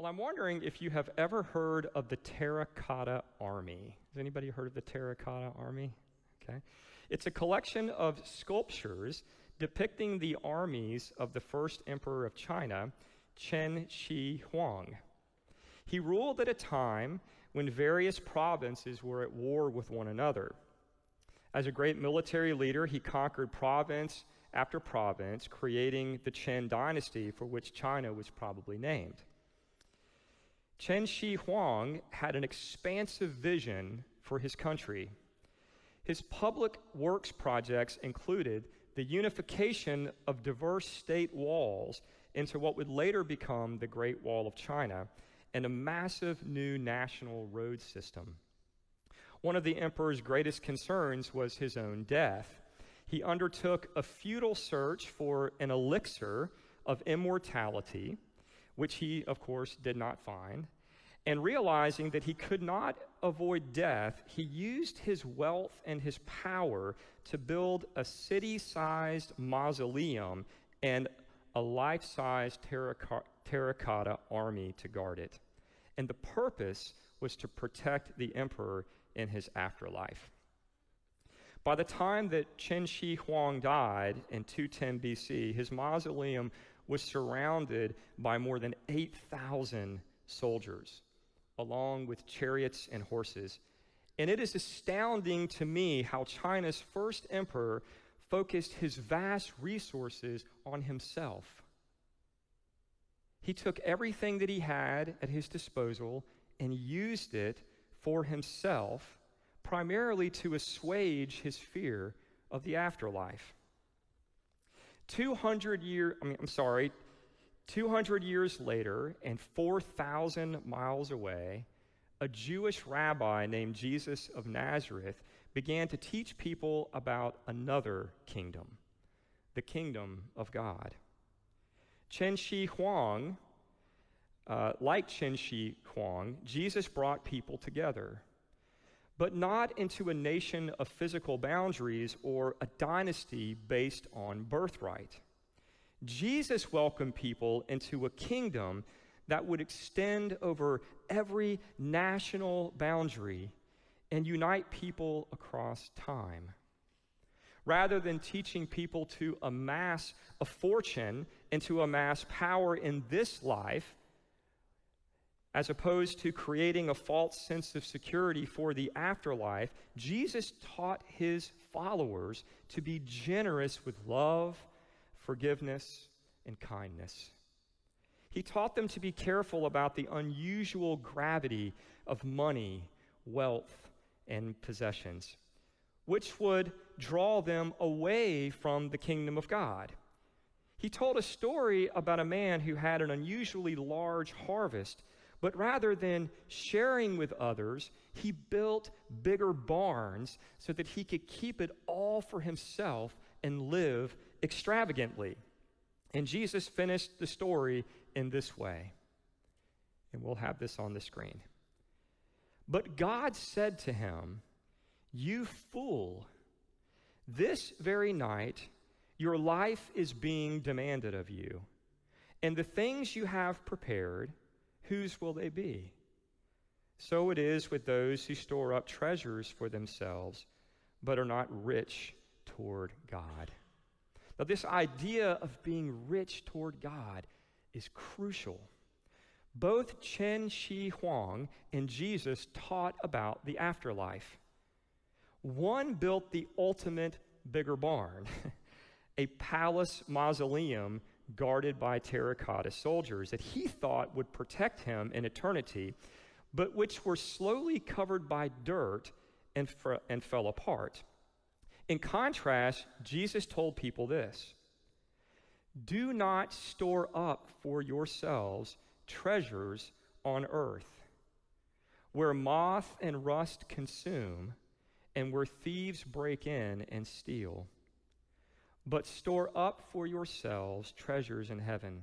Well, I'm wondering if you have ever heard of the Terracotta Army. Has anybody heard of the Terracotta Army? Okay. It's a collection of sculptures depicting the armies of the first emperor of China, Qin Shi Huang. He ruled at a time when various provinces were at war with one another. As a great military leader, he conquered province after province, creating the Qin dynasty for which China was probably named. Qin Shi Huang had an expansive vision for his country. His public works projects included the unification of diverse state walls into what would later become the Great Wall of China and a massive new national road system. One of the emperor's greatest concerns was his own death. He undertook a futile search for an elixir of immortality which he, of course, did not find. And realizing that he could not avoid death, he used his wealth and his power to build a city sized mausoleum and a life sized terracotta army to guard it. And the purpose was to protect the emperor in his afterlife. By the time that Qin Shi Huang died in 210 BC, his mausoleum was surrounded by more than 8,000 soldiers, along with chariots and horses. And it is astounding to me how China's first emperor focused his vast resources on himself. He took everything that he had at his disposal and used it for himself, primarily to assuage his fear of the afterlife. 200 years, I mean, I'm sorry, 200 years later and 4,000 miles away, a Jewish rabbi named Jesus of Nazareth began to teach people about another kingdom, the kingdom of God. Qin Shi Huang, uh, like Qin Shi Huang, Jesus brought people together but not into a nation of physical boundaries or a dynasty based on birthright. Jesus welcomed people into a kingdom that would extend over every national boundary and unite people across time. Rather than teaching people to amass a fortune and to amass power in this life, as opposed to creating a false sense of security for the afterlife, Jesus taught his followers to be generous with love, forgiveness, and kindness. He taught them to be careful about the unusual gravity of money, wealth, and possessions, which would draw them away from the kingdom of God. He told a story about a man who had an unusually large harvest but rather than sharing with others, he built bigger barns so that he could keep it all for himself and live extravagantly. And Jesus finished the story in this way. And we'll have this on the screen. But God said to him, You fool, this very night your life is being demanded of you, and the things you have prepared whose will they be? So it is with those who store up treasures for themselves, but are not rich toward God. Now, this idea of being rich toward God is crucial. Both Qin Shi Huang and Jesus taught about the afterlife. One built the ultimate bigger barn, a palace mausoleum guarded by terracotta soldiers that he thought would protect him in eternity, but which were slowly covered by dirt and, fr- and fell apart. In contrast, Jesus told people this Do not store up for yourselves treasures on earth, where moth and rust consume, and where thieves break in and steal but store up for yourselves treasures in heaven,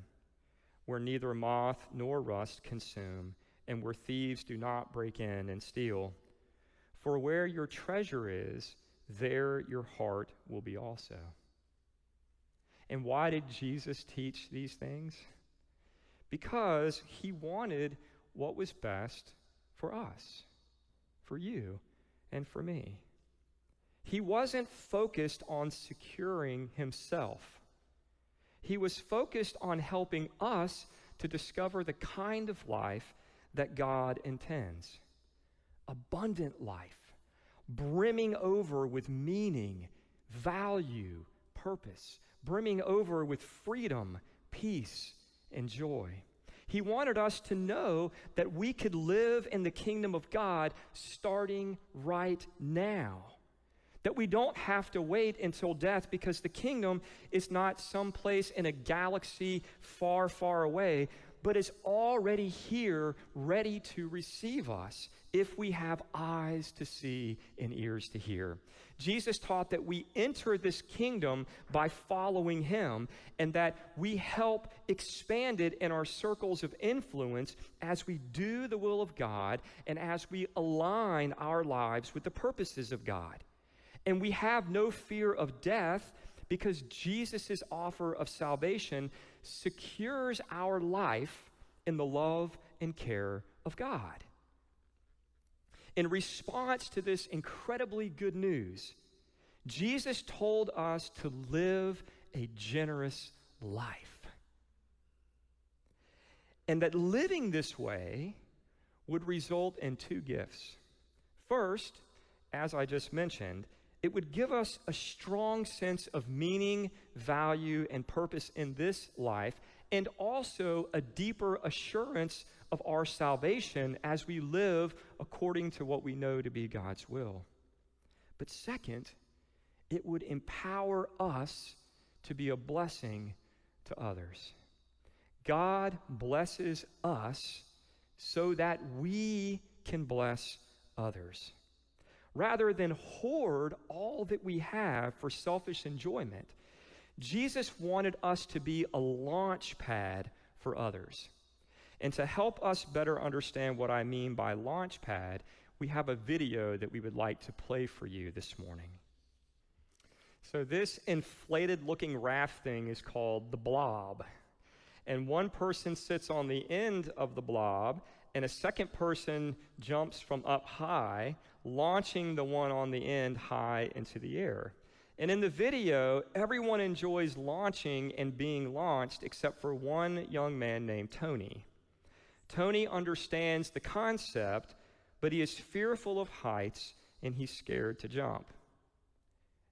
where neither moth nor rust consume, and where thieves do not break in and steal. For where your treasure is, there your heart will be also. And why did Jesus teach these things? because he wanted what was best for us, for you, and for me. He wasn't focused on securing himself. He was focused on helping us to discover the kind of life that God intends abundant life, brimming over with meaning, value, purpose, brimming over with freedom, peace, and joy. He wanted us to know that we could live in the kingdom of God starting right now. That we don't have to wait until death because the kingdom is not someplace in a galaxy far, far away, but is already here, ready to receive us if we have eyes to see and ears to hear. Jesus taught that we enter this kingdom by following him and that we help expand it in our circles of influence as we do the will of God and as we align our lives with the purposes of God. And we have no fear of death because Jesus' offer of salvation secures our life in the love and care of God. In response to this incredibly good news, Jesus told us to live a generous life. And that living this way would result in two gifts. First, as I just mentioned, it would give us a strong sense of meaning, value, and purpose in this life, and also a deeper assurance of our salvation as we live according to what we know to be God's will. But second, it would empower us to be a blessing to others. God blesses us so that we can bless others. Rather than hoard all that we have for selfish enjoyment, Jesus wanted us to be a launch pad for others. And to help us better understand what I mean by launch pad, we have a video that we would like to play for you this morning. So, this inflated looking raft thing is called the blob. And one person sits on the end of the blob, and a second person jumps from up high, launching the one on the end high into the air. And in the video, everyone enjoys launching and being launched except for one young man named Tony. Tony understands the concept, but he is fearful of heights and he's scared to jump.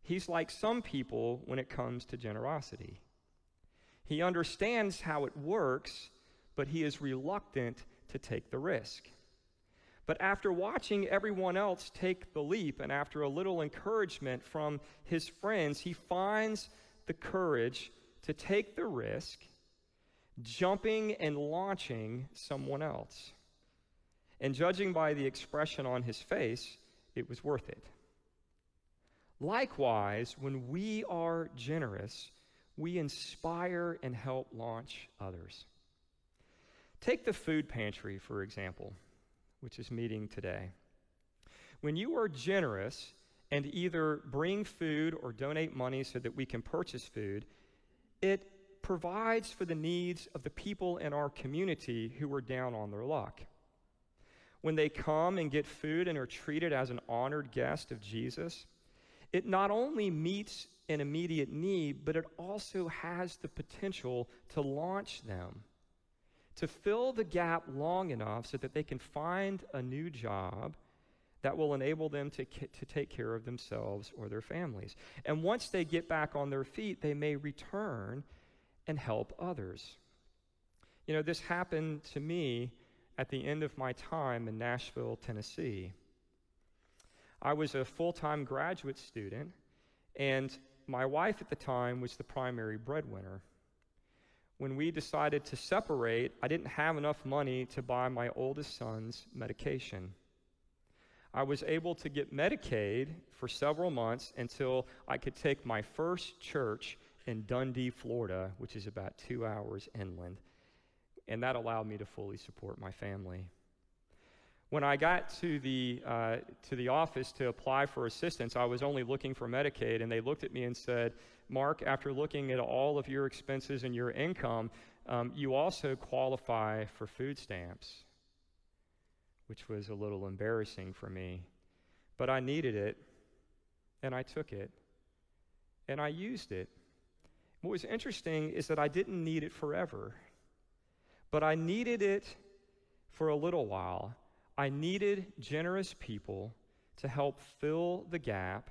He's like some people when it comes to generosity. He understands how it works, but he is reluctant to take the risk. But after watching everyone else take the leap and after a little encouragement from his friends, he finds the courage to take the risk, jumping and launching someone else. And judging by the expression on his face, it was worth it. Likewise, when we are generous, we inspire and help launch others. Take the food pantry, for example, which is meeting today. When you are generous and either bring food or donate money so that we can purchase food, it provides for the needs of the people in our community who are down on their luck. When they come and get food and are treated as an honored guest of Jesus, it not only meets an immediate need, but it also has the potential to launch them, to fill the gap long enough so that they can find a new job that will enable them to, to take care of themselves or their families. And once they get back on their feet, they may return and help others. You know, this happened to me at the end of my time in Nashville, Tennessee. I was a full time graduate student, and my wife at the time was the primary breadwinner. When we decided to separate, I didn't have enough money to buy my oldest son's medication. I was able to get Medicaid for several months until I could take my first church in Dundee, Florida, which is about two hours inland. And that allowed me to fully support my family. When I got to the, uh, to the office to apply for assistance, I was only looking for Medicaid, and they looked at me and said, Mark, after looking at all of your expenses and your income, um, you also qualify for food stamps, which was a little embarrassing for me. But I needed it, and I took it, and I used it. What was interesting is that I didn't need it forever, but I needed it for a little while. I needed generous people to help fill the gap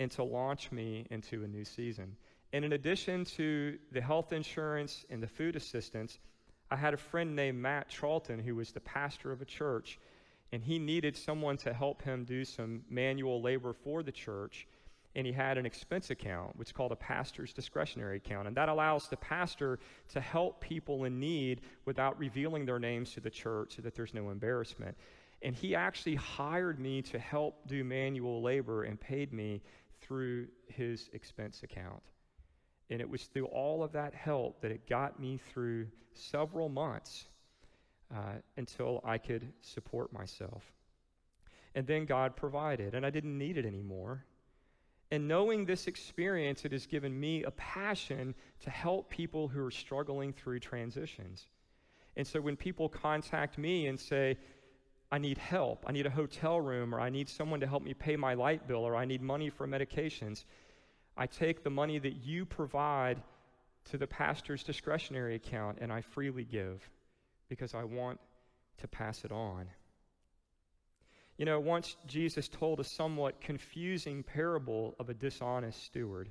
and to launch me into a new season. And in addition to the health insurance and the food assistance, I had a friend named Matt Charlton who was the pastor of a church, and he needed someone to help him do some manual labor for the church and he had an expense account, which is called a pastor's discretionary account. And that allows the pastor to help people in need without revealing their names to the church so that there's no embarrassment. And he actually hired me to help do manual labor and paid me through his expense account. And it was through all of that help that it got me through several months uh, until I could support myself. And then God provided, and I didn't need it anymore. And knowing this experience, it has given me a passion to help people who are struggling through transitions. And so when people contact me and say, I need help, I need a hotel room, or I need someone to help me pay my light bill, or I need money for medications, I take the money that you provide to the pastor's discretionary account and I freely give because I want to pass it on. You know, once Jesus told a somewhat confusing parable of a dishonest steward.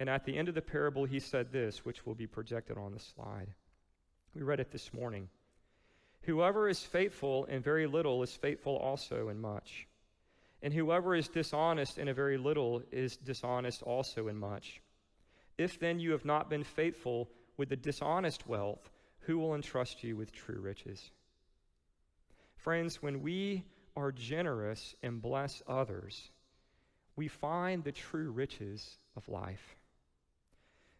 And at the end of the parable, he said this, which will be projected on the slide. We read it this morning. Whoever is faithful in very little is faithful also in much. And whoever is dishonest in a very little is dishonest also in much. If then you have not been faithful with the dishonest wealth, who will entrust you with true riches? Friends, when we are generous and bless others, we find the true riches of life.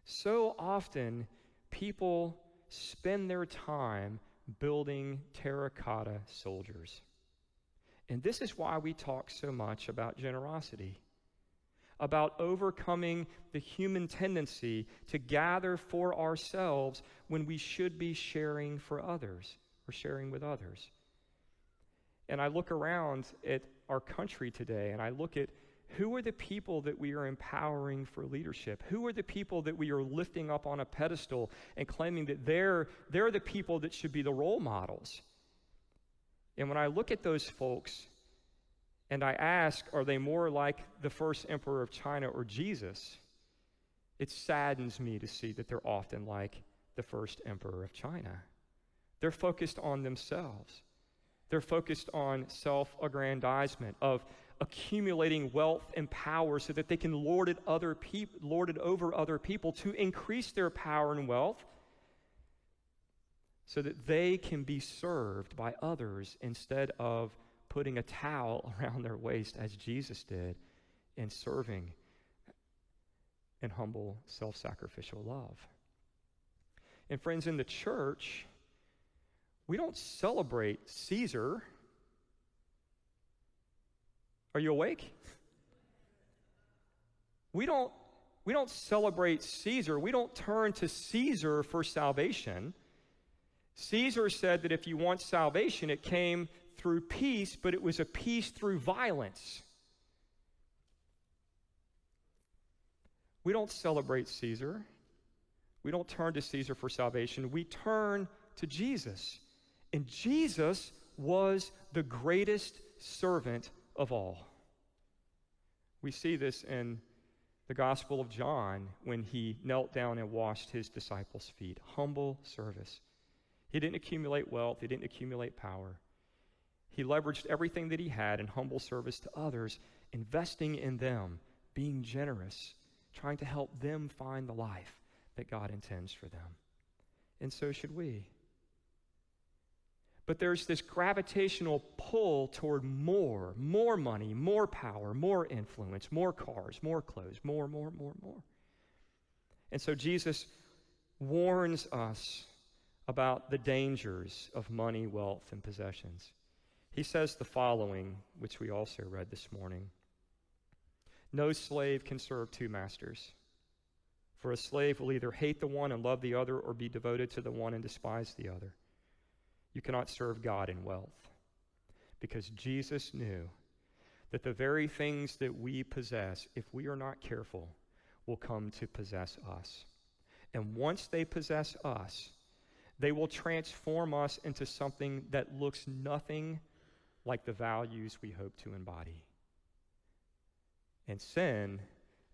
So often, people spend their time building terracotta soldiers. And this is why we talk so much about generosity, about overcoming the human tendency to gather for ourselves when we should be sharing for others or sharing with others. And I look around at our country today and I look at who are the people that we are empowering for leadership? Who are the people that we are lifting up on a pedestal and claiming that they're, they're the people that should be the role models? And when I look at those folks and I ask, are they more like the first emperor of China or Jesus? It saddens me to see that they're often like the first emperor of China. They're focused on themselves. They're focused on self aggrandizement, of accumulating wealth and power so that they can lord it, other peop- lord it over other people to increase their power and wealth so that they can be served by others instead of putting a towel around their waist as Jesus did in serving in humble self sacrificial love. And friends, in the church, we don't celebrate Caesar. Are you awake? We don't, we don't celebrate Caesar. We don't turn to Caesar for salvation. Caesar said that if you want salvation, it came through peace, but it was a peace through violence. We don't celebrate Caesar. We don't turn to Caesar for salvation. We turn to Jesus. And Jesus was the greatest servant of all. We see this in the Gospel of John when he knelt down and washed his disciples' feet. Humble service. He didn't accumulate wealth, he didn't accumulate power. He leveraged everything that he had in humble service to others, investing in them, being generous, trying to help them find the life that God intends for them. And so should we. But there's this gravitational pull toward more, more money, more power, more influence, more cars, more clothes, more, more, more, more. And so Jesus warns us about the dangers of money, wealth, and possessions. He says the following, which we also read this morning No slave can serve two masters, For a slave will either hate the one and love the other, or be devoted to the one and despise the other. You cannot serve God in wealth. Because Jesus knew that the very things that we possess, if we are not careful, will come to possess us. And once they possess us, they will transform us into something that looks nothing like the values we hope to embody. And sin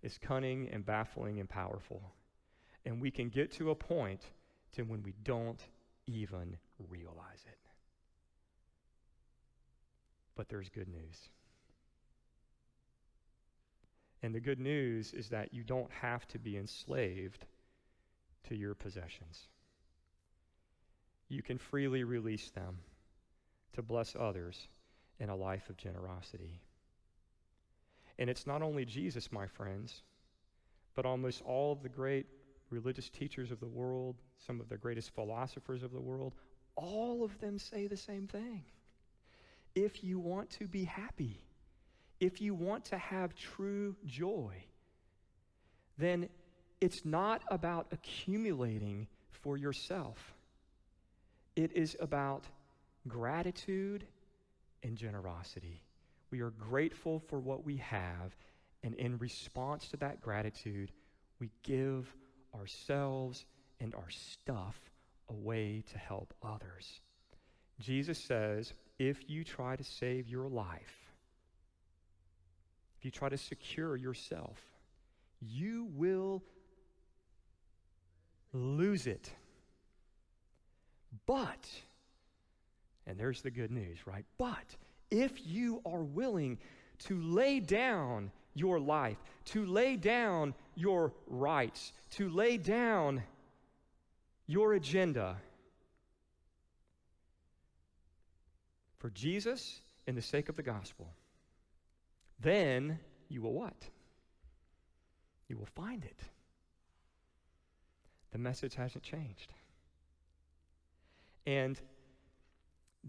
is cunning and baffling and powerful. And we can get to a point to when we don't even realize it. But there's good news. And the good news is that you don't have to be enslaved to your possessions. You can freely release them to bless others in a life of generosity. And it's not only Jesus, my friends, but almost all of the great religious teachers of the world, some of the greatest philosophers of the world, all of them say the same thing. If you want to be happy, if you want to have true joy, then it's not about accumulating for yourself. It is about gratitude and generosity. We are grateful for what we have, and in response to that gratitude, we give ourselves and our stuff away to help others. Jesus says, if you try to save your life, if you try to secure yourself, you will lose it. But, and there's the good news, right? But if you are willing to lay down your life, to lay down your rights, to lay down your agenda for Jesus and the sake of the gospel, then you will what? You will find it. The message hasn't changed. And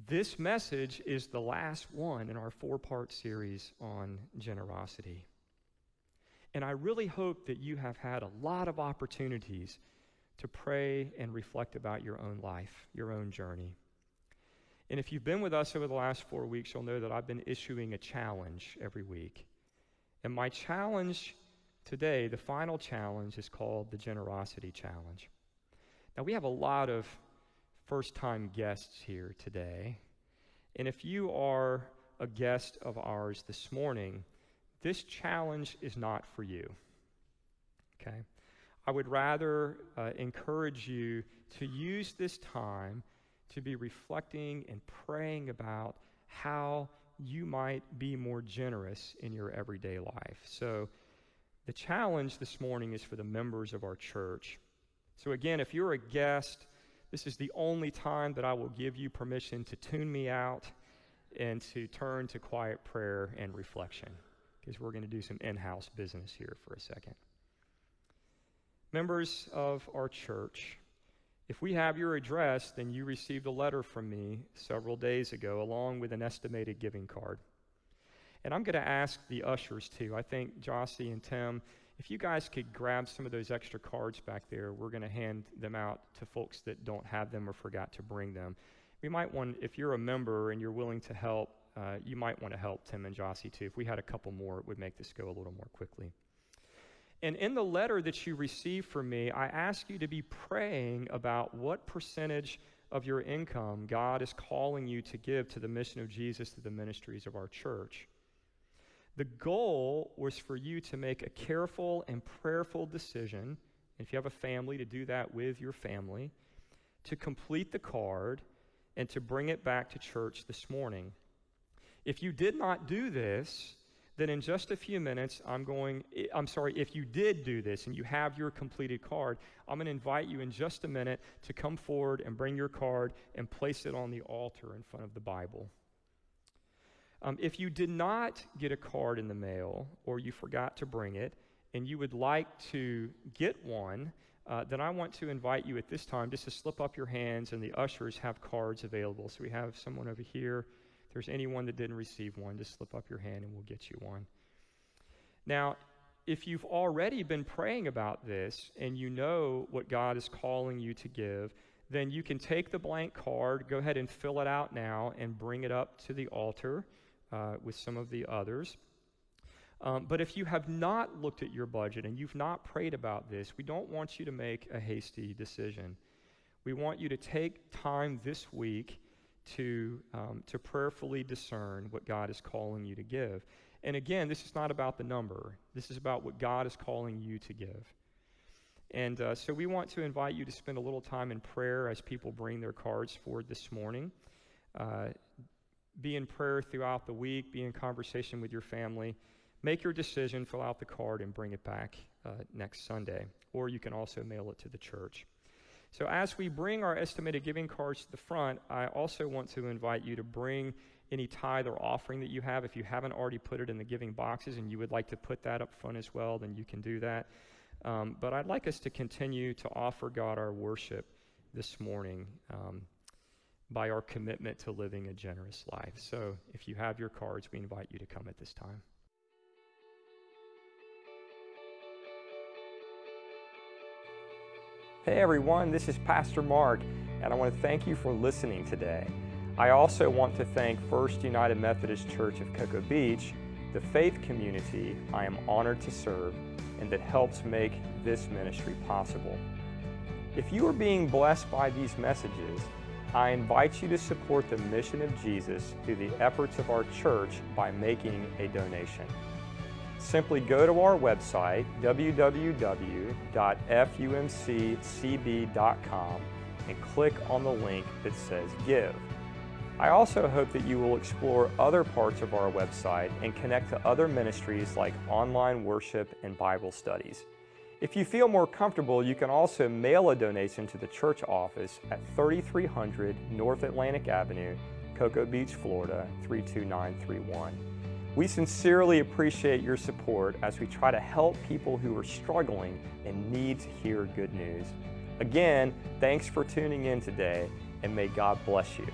this message is the last one in our four part series on generosity. And I really hope that you have had a lot of opportunities to pray and reflect about your own life, your own journey. And if you've been with us over the last four weeks, you'll know that I've been issuing a challenge every week. And my challenge today, the final challenge, is called the Generosity Challenge. Now, we have a lot of first time guests here today. And if you are a guest of ours this morning, this challenge is not for you. Okay? I would rather uh, encourage you to use this time to be reflecting and praying about how you might be more generous in your everyday life. So, the challenge this morning is for the members of our church. So, again, if you're a guest, this is the only time that I will give you permission to tune me out and to turn to quiet prayer and reflection because we're going to do some in house business here for a second. Members of our church, if we have your address, then you received a letter from me several days ago along with an estimated giving card. And I'm going to ask the ushers too. I think Jossie and Tim, if you guys could grab some of those extra cards back there, we're going to hand them out to folks that don't have them or forgot to bring them. We might want, if you're a member and you're willing to help, uh, you might want to help Tim and Jossie too. If we had a couple more, it would make this go a little more quickly. And in the letter that you received from me, I ask you to be praying about what percentage of your income God is calling you to give to the mission of Jesus to the ministries of our church. The goal was for you to make a careful and prayerful decision, if you have a family, to do that with your family, to complete the card and to bring it back to church this morning. If you did not do this, then in just a few minutes, I'm going, I'm sorry, if you did do this and you have your completed card, I'm going to invite you in just a minute to come forward and bring your card and place it on the altar in front of the Bible. Um, if you did not get a card in the mail or you forgot to bring it and you would like to get one, uh, then I want to invite you at this time just to slip up your hands, and the ushers have cards available. So we have someone over here there's anyone that didn't receive one, just slip up your hand and we'll get you one. Now, if you've already been praying about this and you know what God is calling you to give, then you can take the blank card, go ahead and fill it out now, and bring it up to the altar uh, with some of the others. Um, but if you have not looked at your budget and you've not prayed about this, we don't want you to make a hasty decision. We want you to take time this week to, um, to prayerfully discern what God is calling you to give. And again, this is not about the number, this is about what God is calling you to give. And uh, so we want to invite you to spend a little time in prayer as people bring their cards forward this morning. Uh, be in prayer throughout the week, be in conversation with your family. Make your decision, fill out the card, and bring it back uh, next Sunday. Or you can also mail it to the church. So, as we bring our estimated giving cards to the front, I also want to invite you to bring any tithe or offering that you have. If you haven't already put it in the giving boxes and you would like to put that up front as well, then you can do that. Um, but I'd like us to continue to offer God our worship this morning um, by our commitment to living a generous life. So, if you have your cards, we invite you to come at this time. Hey everyone, this is Pastor Mark, and I want to thank you for listening today. I also want to thank First United Methodist Church of Cocoa Beach, the faith community I am honored to serve and that helps make this ministry possible. If you are being blessed by these messages, I invite you to support the mission of Jesus through the efforts of our church by making a donation simply go to our website, www.fumccb.com, and click on the link that says Give. I also hope that you will explore other parts of our website and connect to other ministries like online worship and Bible studies. If you feel more comfortable, you can also mail a donation to the church office at 3300 North Atlantic Avenue, Cocoa Beach, Florida 32931. We sincerely appreciate your support as we try to help people who are struggling and need to hear good news. Again, thanks for tuning in today, and may God bless you.